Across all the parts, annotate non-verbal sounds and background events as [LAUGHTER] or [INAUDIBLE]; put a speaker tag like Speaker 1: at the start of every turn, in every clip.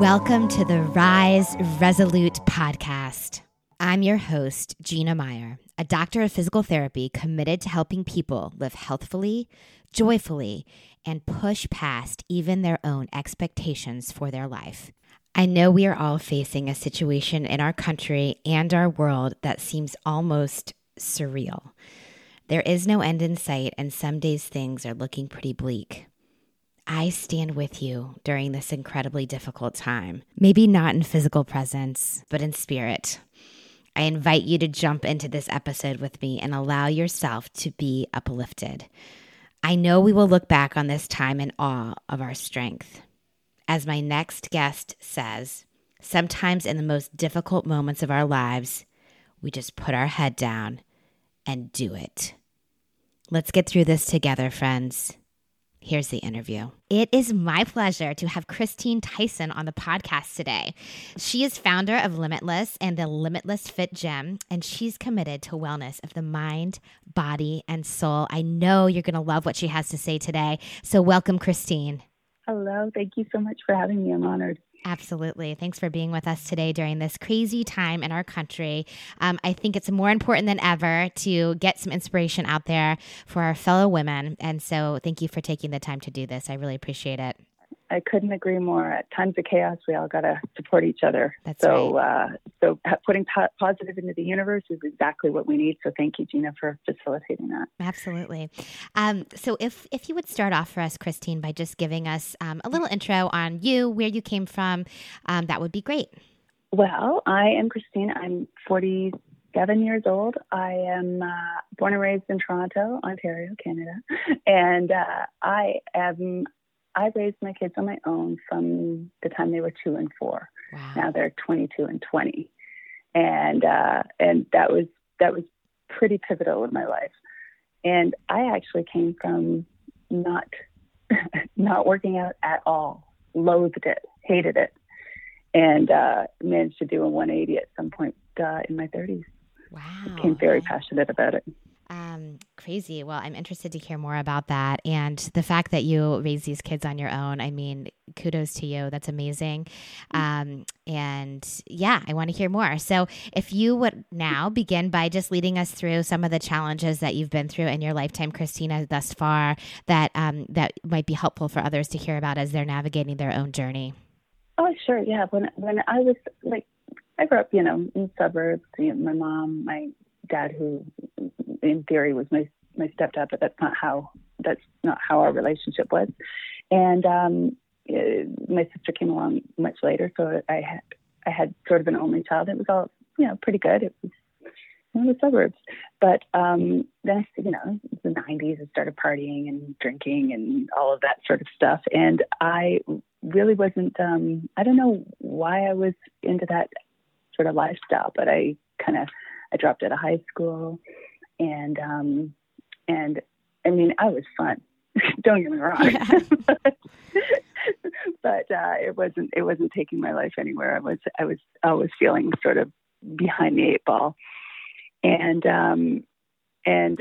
Speaker 1: Welcome to the Rise Resolute podcast. I'm your host, Gina Meyer, a doctor of physical therapy committed to helping people live healthfully, joyfully, and push past even their own expectations for their life. I know we are all facing a situation in our country and our world that seems almost surreal. There is no end in sight, and some days things are looking pretty bleak. I stand with you during this incredibly difficult time. Maybe not in physical presence, but in spirit. I invite you to jump into this episode with me and allow yourself to be uplifted. I know we will look back on this time in awe of our strength. As my next guest says, sometimes in the most difficult moments of our lives, we just put our head down and do it. Let's get through this together, friends. Here's the interview. It is my pleasure to have Christine Tyson on the podcast today. She is founder of Limitless and the Limitless Fit Gym, and she's committed to wellness of the mind, body, and soul. I know you're going to love what she has to say today. So, welcome, Christine.
Speaker 2: Hello. Thank you so much for having me. I'm honored.
Speaker 1: Absolutely. Thanks for being with us today during this crazy time in our country. Um, I think it's more important than ever to get some inspiration out there for our fellow women. And so, thank you for taking the time to do this. I really appreciate it.
Speaker 2: I couldn't agree more. At times of chaos, we all got to support each other.
Speaker 1: That's
Speaker 2: so,
Speaker 1: right.
Speaker 2: uh, so putting po- positive into the universe is exactly what we need. So, thank you, Gina, for facilitating that.
Speaker 1: Absolutely. Um, so, if if you would start off for us, Christine, by just giving us um, a little intro on you, where you came from, um, that would be great.
Speaker 2: Well, I am Christine. I'm 47 years old. I am uh, born and raised in Toronto, Ontario, Canada, [LAUGHS] and uh, I am I raised my kids on my own from the time they were two and four.
Speaker 1: Wow.
Speaker 2: Now they're 22 and 20, and uh, and that was that was pretty pivotal in my life. And I actually came from not [LAUGHS] not working out at all, loathed it, hated it, and uh, managed to do a 180 at some point uh, in my 30s.
Speaker 1: Wow.
Speaker 2: Became very passionate about it.
Speaker 1: Um, crazy. Well, I'm interested to hear more about that. And the fact that you raise these kids on your own, I mean, kudos to you. That's amazing. Um, and yeah, I want to hear more. So if you would now begin by just leading us through some of the challenges that you've been through in your lifetime, Christina, thus far, that, um, that might be helpful for others to hear about as they're navigating their own journey.
Speaker 2: Oh, sure. Yeah. When, when I was like, I grew up, you know, in suburbs. You know, my mom, my dad, who in theory was my my stepdad, but that's not how that's not how our relationship was. And um, uh, my sister came along much later, so I had I had sort of an only child. It was all you know pretty good. It was in the suburbs, but um, then you know the '90s, I started partying and drinking and all of that sort of stuff, and I really wasn't. Um, I don't know why I was into that sort of lifestyle, but I kind of I dropped out of high school, and um, and I mean I was fun. [LAUGHS] Don't get me wrong, but, [LAUGHS] but uh, it wasn't it wasn't taking my life anywhere. I was I was I was feeling sort of behind the eight ball, and um, and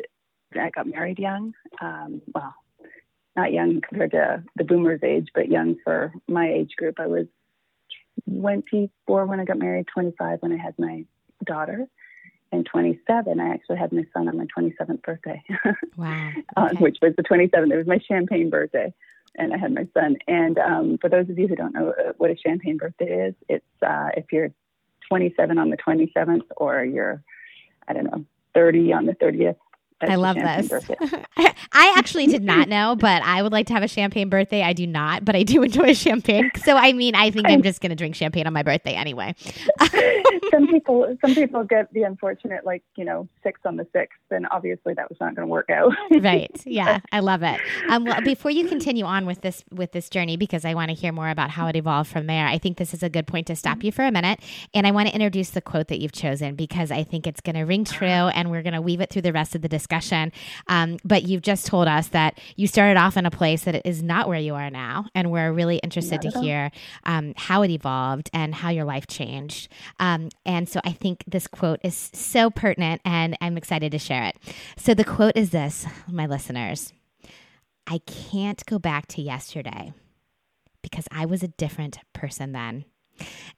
Speaker 2: I got married young. Um, well, not young compared to the boomers' age, but young for my age group. I was 24 when I got married, 25 when I had my daughter, and 27. I actually had my son on my 27th birthday. [LAUGHS]
Speaker 1: Wow.
Speaker 2: uh, which was the 27th. It was my champagne birthday, and I had my son. And um, for those of you who don't know uh, what a champagne birthday is, it's uh, if you're 27 on the 27th, or you're, I don't know, 30 on the 30th.
Speaker 1: I love this. [LAUGHS] I actually did not know, but I would like to have a champagne birthday. I do not, but I do [LAUGHS] enjoy champagne. So I mean, I think I'm just going to drink champagne on my birthday anyway.
Speaker 2: Some people, some people get the unfortunate, like you know, six on the sixth, and obviously that was not going to work out.
Speaker 1: right. Yeah, [LAUGHS] I love it. Um, well, before you continue on with this with this journey, because I want to hear more about how it evolved from there, I think this is a good point to stop you for a minute, and I want to introduce the quote that you've chosen because I think it's going to ring true, and we're going to weave it through the rest of the discussion. Um, but you've just told us that you started off in a place that is not where you are now, and we're really interested
Speaker 2: Not
Speaker 1: to hear um, how it evolved and how your life changed. And so I think this quote is so pertinent, and I'm excited to share it. So the quote is this, my listeners. I can't go back to yesterday because I was a different person then.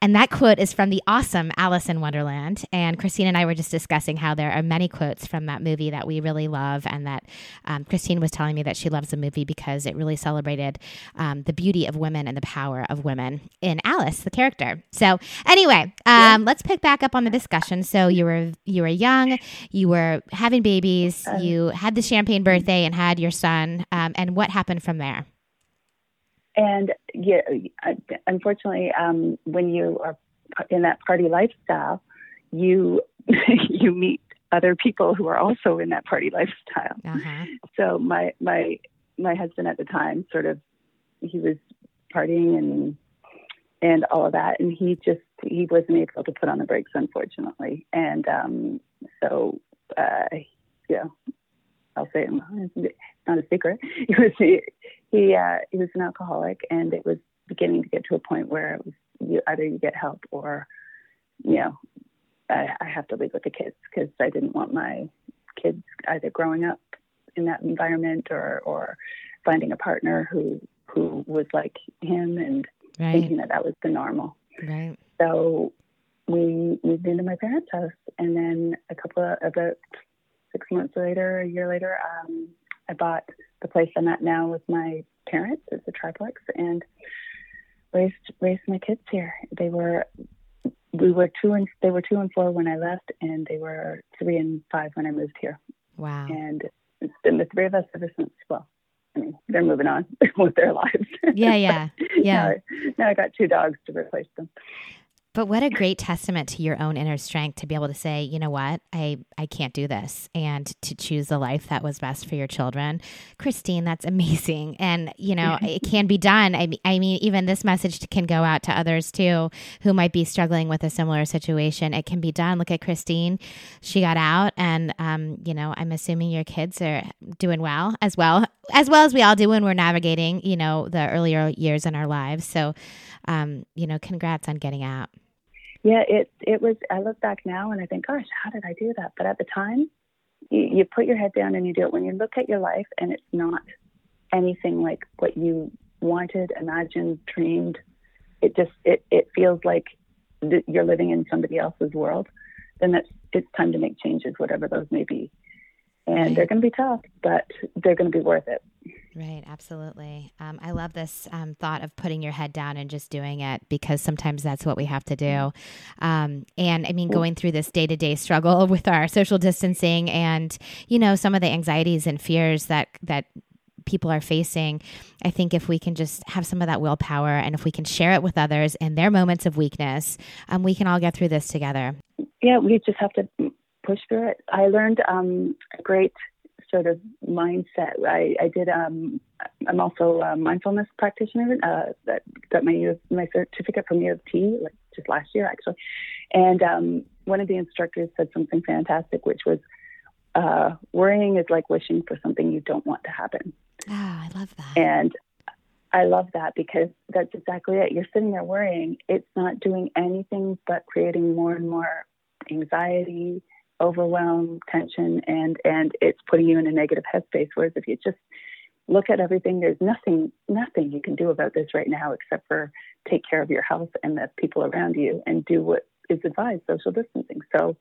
Speaker 1: And that quote is from the awesome Alice in Wonderland. And Christine and I were just discussing how there are many quotes from that movie that we really love, and that um, Christine was telling me that she loves the movie because it really celebrated um, the beauty of women and the power of women in Alice, the character. So, anyway, um, yeah. let's pick back up on the discussion. So, you were you were young, you were having babies, uh, you had the champagne birthday, and had your son. Um, and what happened from there?
Speaker 2: And yeah, unfortunately, um, when you are in that party lifestyle, you [LAUGHS] you meet other people who are also in that party lifestyle. Uh-huh. So my my my husband at the time sort of he was partying and and all of that, and he just he wasn't able to put on the brakes, unfortunately. And um, so uh, yeah, I'll say it's [LAUGHS] not a secret. [LAUGHS] He was he uh, he was an alcoholic, and it was beginning to get to a point where it was you, either you get help or you know I, I have to leave with the kids because I didn't want my kids either growing up in that environment or or finding a partner who who was like him and right. thinking that that was the normal.
Speaker 1: Right.
Speaker 2: So we moved into my parents' house, and then a couple of about six months later, a year later, um, I bought the place I'm at now with my parents. It's a triplex, and raised raised my kids here. They were we were two and they were two and four when I left, and they were three and five when I moved here.
Speaker 1: Wow!
Speaker 2: And it's been the three of us ever since. Well, I mean, they're moving on [LAUGHS] with their lives.
Speaker 1: Yeah, yeah, [LAUGHS] yeah.
Speaker 2: now, now I got two dogs to replace them.
Speaker 1: But what a great testament to your own inner strength to be able to say, you know what, I, I can't do this and to choose the life that was best for your children. Christine, that's amazing. And, you know, [LAUGHS] it can be done. I, I mean, even this message can go out to others too who might be struggling with a similar situation. It can be done. Look at Christine. She got out, and, um, you know, I'm assuming your kids are doing well as well, as well as we all do when we're navigating, you know, the earlier years in our lives. So, um, you know, congrats on getting out.
Speaker 2: Yeah, it it was. I look back now and I think, gosh, how did I do that? But at the time, you, you put your head down and you do it. When you look at your life and it's not anything like what you wanted, imagined, dreamed, it just it it feels like th- you're living in somebody else's world. Then that's it's time to make changes, whatever those may be and they're going to be tough, but they're going to be worth it.
Speaker 1: Right, absolutely. Um, I love this um, thought of putting your head down and just doing it because sometimes that's what we have to do. Um, and I mean, going through this day to day struggle with our social distancing and you know some of the anxieties and fears that that people are facing, I think if we can just have some of that willpower and if we can share it with others in their moments of weakness, um, we can all get through this together.
Speaker 2: Yeah, we just have to push through it. I learned um, a great sort of mindset. I, I did. Um, I'm also a mindfulness practitioner. Uh, that got my my certificate from U of T like just last year actually, and um, one of the instructors said something fantastic, which was, uh, "Worrying is like wishing for something you don't want to happen."
Speaker 1: Ah, oh, I love that.
Speaker 2: And I love that because that's exactly it. You're sitting there worrying. It's not doing anything but creating more and more anxiety, overwhelm, tension, and and it's putting you in a negative headspace. Whereas if you just look at everything, there's nothing nothing you can do about this right now except for take care of your health and the people around you and do what is advised, social distancing. So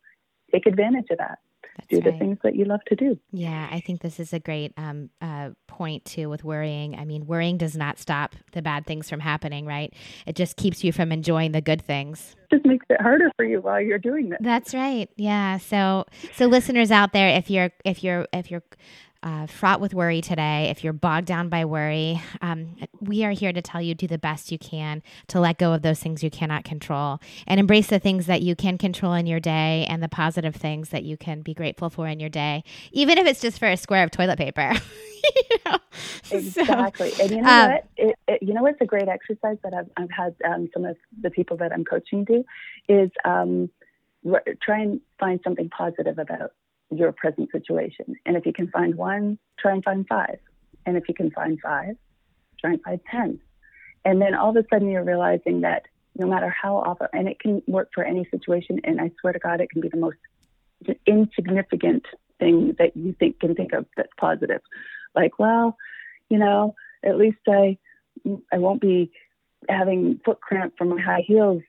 Speaker 2: take advantage of that. That's do the right. things that you love to do.
Speaker 1: Yeah, I think this is a great um, uh, point too with worrying. I mean, worrying does not stop the bad things from happening, right? It just keeps you from enjoying the good things.
Speaker 2: It just makes it harder for you while you're doing this.
Speaker 1: That's right. Yeah. So, so listeners out there, if you're if you're if you're uh, fraught with worry today, if you're bogged down by worry, um, we are here to tell you do the best you can to let go of those things you cannot control and embrace the things that you can control in your day and the positive things that you can be grateful for in your day, even if it's just for a square of toilet paper. [LAUGHS]
Speaker 2: you know? Exactly. So, and you know um, what? It, it, you know what's a great exercise that I've, I've had um, some of the people that I'm coaching do is um, try and find something positive about your present situation. And if you can find one, try and find five. And if you can find five, try and find 10. And then all of a sudden you're realizing that no matter how often, and it can work for any situation, and I swear to God, it can be the most insignificant thing that you think can think of that's positive. Like, well, you know, at least I I won't be having foot cramp from my high heels,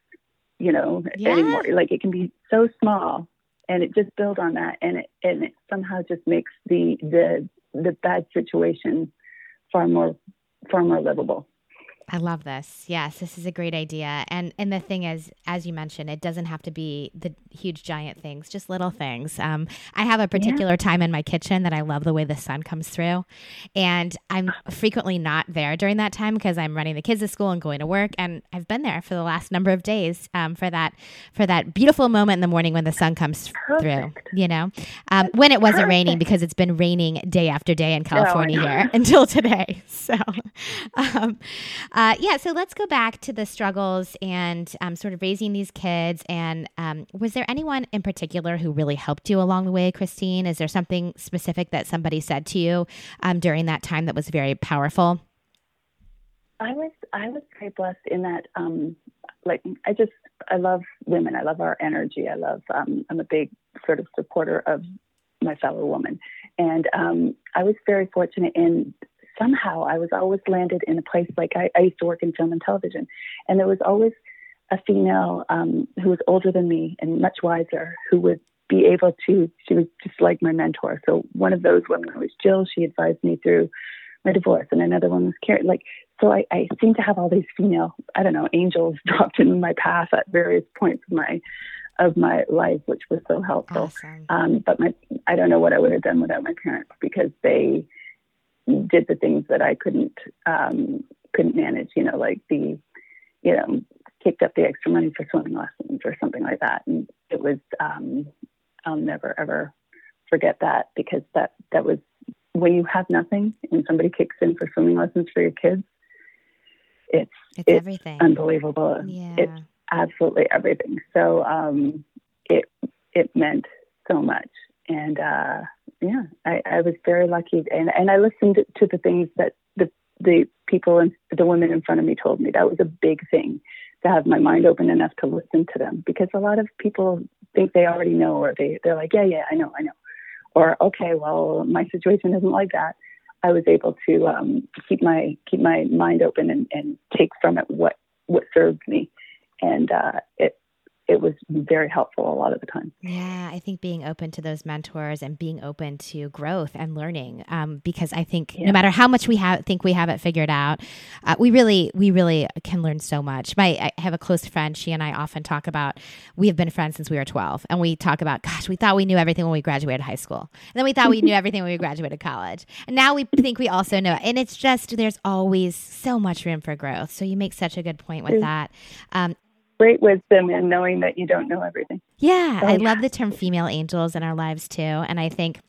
Speaker 2: you know, yeah. anymore. Like it can be so small and it just builds on that and it and it somehow just makes the the the bad situation far more far more livable.
Speaker 1: I love this. Yes, this is a great idea. And and the thing is, as you mentioned, it doesn't have to be the huge giant things, just little things. Um, I have a particular yeah. time in my kitchen that I love the way the sun comes through, and I'm frequently not there during that time because I'm running the kids to school and going to work. And I've been there for the last number of days um, for that for that beautiful moment in the morning when the sun comes Perfect. through. You know, um, when it wasn't Perfect. raining because it's been raining day after day in California oh, here [LAUGHS] until today. So. [LAUGHS] Uh, yeah, so let's go back to the struggles and um, sort of raising these kids. And um, was there anyone in particular who really helped you along the way, Christine? Is there something specific that somebody said to you um, during that time that was very powerful?
Speaker 2: I was I was very blessed in that um, like I just I love women. I love our energy. I love um, I'm a big sort of supporter of my fellow woman, and um, I was very fortunate in somehow I was always landed in a place like I, I used to work in film and television, and there was always a female um, who was older than me and much wiser who would be able to. She was just like my mentor. So one of those women was Jill. She advised me through my divorce, and another one was Karen. Like so, I, I seem to have all these female, I don't know, angels [LAUGHS] dropped in my path at various points of my of my life, which was so helpful. Awesome. Um, but my, I don't know what I would have done without my parents because they did the things that I couldn't um, couldn't manage. You know, like the you know kicked up the extra money for swimming lessons or something like that. And it was um, I'll never ever forget that because that that was when you have nothing and somebody kicks in for swimming lessons for your kids. It's
Speaker 1: it's, it's everything
Speaker 2: unbelievable. Yeah. It's absolutely everything. So um, it it meant so much, and uh, yeah, I, I was very lucky, and and I listened to the things that the the people and the women in front of me told me. That was a big thing to have my mind open enough to listen to them because a lot of people think they already know, or they they're like, yeah, yeah, I know, I know, or okay, well, my situation isn't like that. I was able to um, keep my keep my mind open and, and take from it what what served me, and uh, it it was very helpful a lot of the time.
Speaker 1: Yeah, I think being open to those mentors and being open to growth and learning, um, because I think yeah. no matter how much we have think we have it figured out, uh, we really we really can learn so much. My I have a close friend. She and I often talk about we have been friends since we were twelve, and we talk about gosh, we thought we knew everything when we graduated high school, and then we thought we knew [LAUGHS] everything when we graduated college, and now we think we also know. And it's just there's always so much room for growth. So you make such a good point with that. Um,
Speaker 2: great wisdom in knowing that you don't know everything.
Speaker 1: Yeah, so, I love the term female angels in our lives too. And I think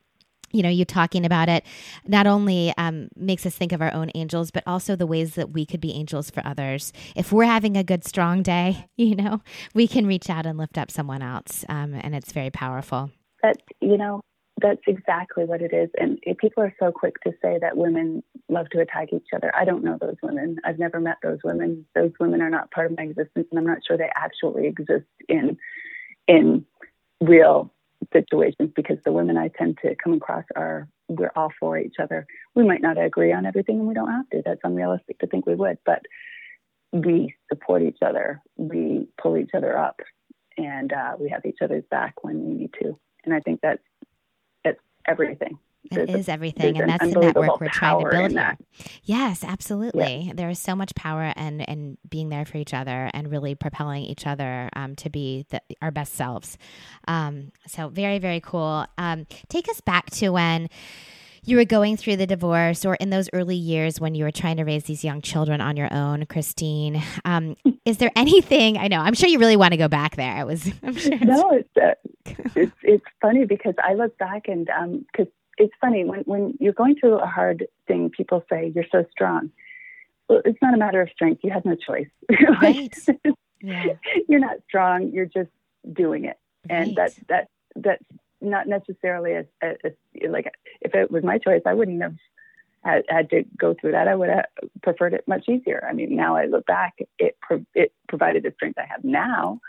Speaker 1: you know, you talking about it not only um, makes us think of our own angels, but also the ways that we could be angels for others. If we're having a good, strong day, [LAUGHS] you know, we can reach out and lift up someone else. Um, and it's very powerful.
Speaker 2: That, you know, that's exactly what it is. And people are so quick to say that women love to attack each other. I don't know those women. I've never met those women. Those women are not part of my existence, and I'm not sure they actually exist in in real situations because the women I tend to come across are we're all for each other. We might not agree on everything, and we don't have to. That's unrealistic to think we would, but we support each other. We pull each other up, and uh, we have each other's back when we need to. And I think that's everything.
Speaker 1: It is everything, and that's the network we're trying to build here. Yes, absolutely. Yeah. There is so much power and and being there for each other and really propelling each other um, to be the, our best selves. Um, so very very cool. Um, take us back to when you were going through the divorce or in those early years when you were trying to raise these young children on your own, Christine, um, [LAUGHS] is there anything? I know I'm sure you really want to go back there. It was. I'm sure.
Speaker 2: No, it's uh, [LAUGHS] it's it's funny because I look back and because um, it's funny when when you're going through a hard thing, people say you're so strong. Well, it's not a matter of strength. You had no choice. [LAUGHS]
Speaker 1: right. yeah.
Speaker 2: You're not strong. You're just doing it, right. and that that that's not necessarily as, as, like if it was my choice, I wouldn't have had, had to go through that. I would have preferred it much easier. I mean, now I look back, it it provided the strength I have now,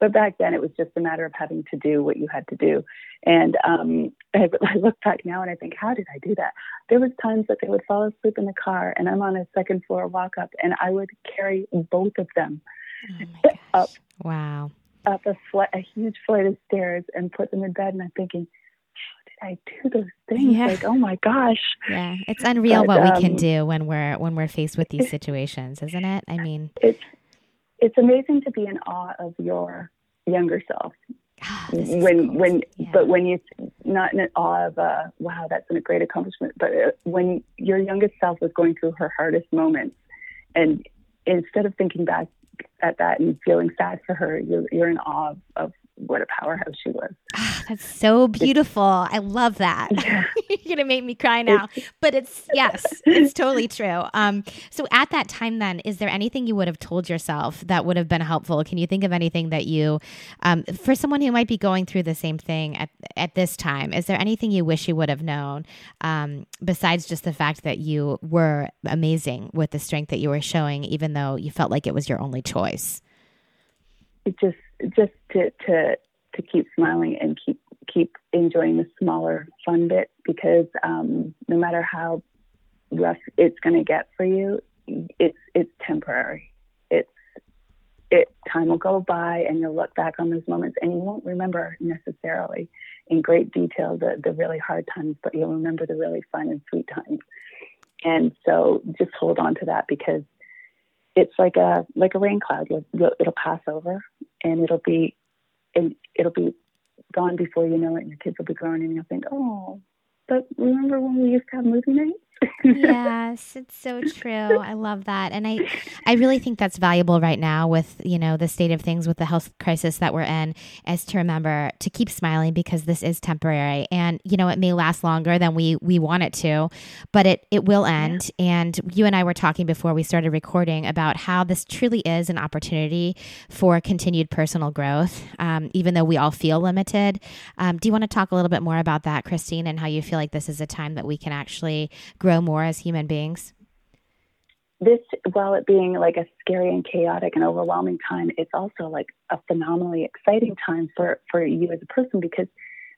Speaker 2: but back then it was just a matter of having to do what you had to do. And um, I, I look back now and I think, how did I do that? There was times that they would fall asleep in the car, and I'm on a second floor walk up, and I would carry both of them
Speaker 1: Oh [LAUGHS]
Speaker 2: up.
Speaker 1: Wow.
Speaker 2: Up a flight, a huge flight of stairs, and put them in bed. And I'm thinking, how did I do those things?
Speaker 1: Yeah.
Speaker 2: Like, oh my gosh.
Speaker 1: Yeah, it's unreal
Speaker 2: But,
Speaker 1: what we can
Speaker 2: um,
Speaker 1: do when we're when we're faced with these situations, isn't it? I mean,
Speaker 2: It's it's amazing to be in awe of your younger self
Speaker 1: is
Speaker 2: when
Speaker 1: cool.
Speaker 2: when
Speaker 1: Yeah.
Speaker 2: but when you not in awe of uh, wow that's a great accomplishment but uh, when your youngest self was going through her hardest moments and instead of thinking back at that and feeling sad for her you're, you're in awe of, of what a powerhouse she was
Speaker 1: Ah, that's so beautiful. I love that. [LAUGHS] [LAUGHS] You're gonna make me cry now, but it's [LAUGHS] yes, it's totally true. Um, so at that time, then, is there anything you would have told yourself that would have been helpful? Can you think of anything that you, um, for someone who might be going through the same thing at at this time, is there anything you wish you would have known, um, besides just the fact that you were amazing with the strength that you were showing, even though you felt like it was your only choice?
Speaker 2: it just just to to to keep smiling and keep keep enjoying the smaller fun bits because um, no matter how rough it's going to get for you, it's it's temporary. It's it time will go by and you'll look back on those moments and you won't remember necessarily in great detail the the really hard times, but you'll remember the really fun and sweet times. And so just hold on to that because it's like a like a rain cloud. It'll pass over, and it'll be and it'll be gone before you know it. And your kids will be grown, and you'll think, "Oh, but remember when we used to have movie nights?"
Speaker 1: Yes, it's so true. I love that. And I I really think that's valuable right now with, you know, the state of things with the health crisis that we're in is to remember to keep smiling because this is temporary and you know, it may last longer than we we want it to, but it it will end. And you and I were talking before we started recording about how this truly is an opportunity for continued personal growth, um, even though we all feel limited. Um, do you want to talk a little bit more about that, Christine, and how you feel like this is a time that we can actually grow more as human beings?
Speaker 2: this, while it being like a scary and chaotic and overwhelming time, it's also like a phenomenally exciting time for for you as a person because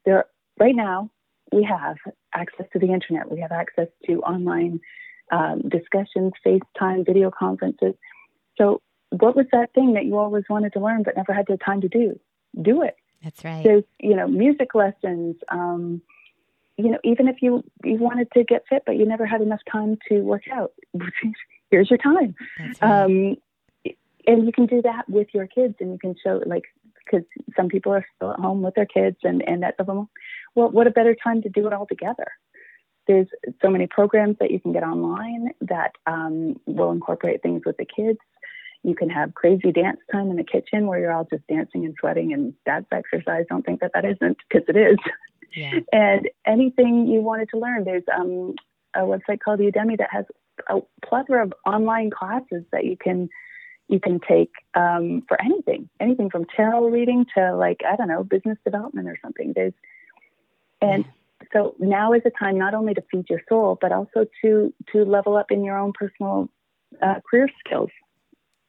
Speaker 2: there right now we have access to the internet, we have access to online um, discussions, FaceTime, video conferences. So, what was that thing that you always wanted to learn but never had the time to do? Do it.
Speaker 1: That's right.
Speaker 2: There's, you know, music lessons. Um, you know, even if you you wanted to get fit but you never had enough time to work out, [LAUGHS] here's your time.
Speaker 1: Right.
Speaker 2: Um, and you can do that with your kids, and you can show like because some people are still at home with their kids, and and that's well, what a better time to do it all together. There's so many programs that you can get online that um, will incorporate things with the kids. You can have crazy dance time in the kitchen where you're all just dancing and sweating, and that's exercise. Don't think that that isn't because it is.
Speaker 1: Yeah.
Speaker 2: And anything you wanted to learn, there's um, a website called Udemy that has a plethora of online classes that you can you can take um, for anything, anything from tarot reading to like I don't know business development or something. There's and so now is the time not only to feed your soul, but also to to level up in your own personal uh, career skills.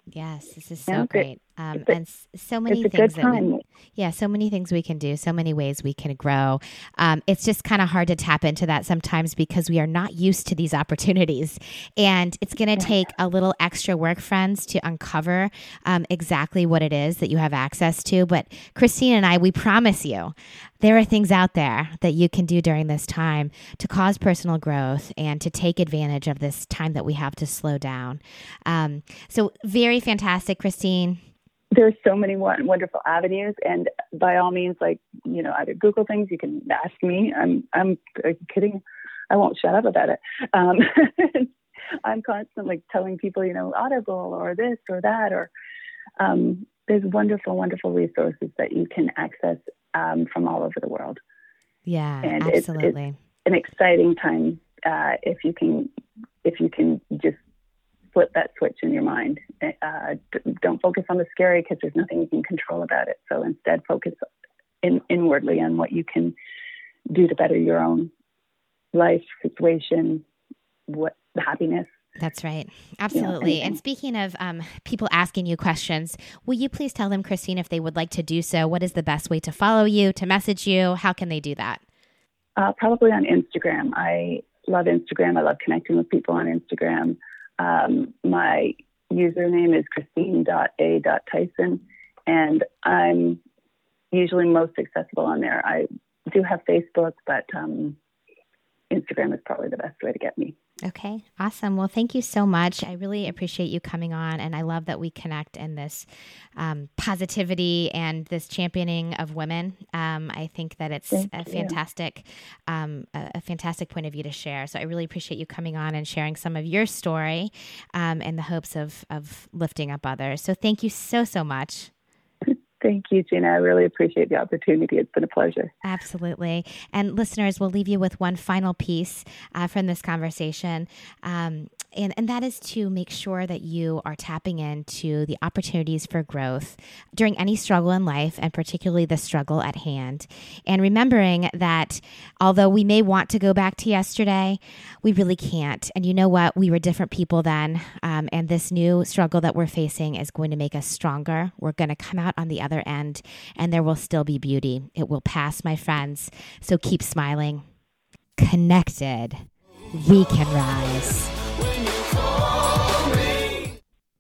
Speaker 1: Yes, this is so
Speaker 2: Yeah,
Speaker 1: great. Um, and so many things that we, yeah, so many things we can do, so many ways we can grow. Um, it's just kind of hard to tap into that sometimes because we are not used to these opportunities. And it's going to take a little extra work, friends, to uncover um, exactly what it is that you have access to. But Christine and I, we promise you, there are things out there that you can do during this time to cause personal growth and to take advantage of this time that we have to slow down. Um, so, very fantastic, Christine.
Speaker 2: There's so many wonderful avenues and by all means like you know either google things you can ask me. I'm i'm uh, kidding. I won't shut up about it. Um, [LAUGHS] i'm constantly telling people you know audible or this or that or um, there's wonderful wonderful resources that you can access um, from all over the world.
Speaker 1: Yeah,
Speaker 2: And it's- it's-
Speaker 1: absolutely.
Speaker 2: an exciting time uh, if you can if you can just flip that switch in your mind. Uh, don't focus on the scary because there's nothing you can control about it. So instead, focus in, inwardly on what you can do to better your own life situation, what the happiness,
Speaker 1: That's right. Absolutely. Yeah. And speaking of um, people asking you questions, will you please tell them, Christine, if they would like to do so, what is the best way to follow you, to message you? How can they do that?
Speaker 2: Uh, probably on Instagram. I love Instagram. I love connecting with people on Instagram. Um, my username is christine.a.tyson, and I'm usually most accessible on there. I do have Facebook, but um, Instagram is probably the best way to get me.
Speaker 1: Okay, awesome. Well, thank you so much. I really appreciate you coming on, and I love that we connect in this um, positivity and this championing of women. Um, I think that it's thank a fantastic, um, a, a, fantastic point of view to share. So I really appreciate you coming on and sharing some of your story um, in the hopes of of lifting up others. So thank you so so much.
Speaker 2: Thank you, Gina. I really appreciate the opportunity. It's been a pleasure.
Speaker 1: Absolutely. And listeners, we'll leave you with one final piece uh, from this conversation. Um, and, and that is to make sure that you are tapping into the opportunities for growth during any struggle in life, and particularly the struggle at hand. And remembering that although we may want to go back to yesterday, we really can't. And you know what? We were different people then. Um, and this new struggle that we're facing is going to make us stronger. We're going to come out on the other end, and there will still be beauty. It will pass, my friends. So keep smiling. Connected, we can rise.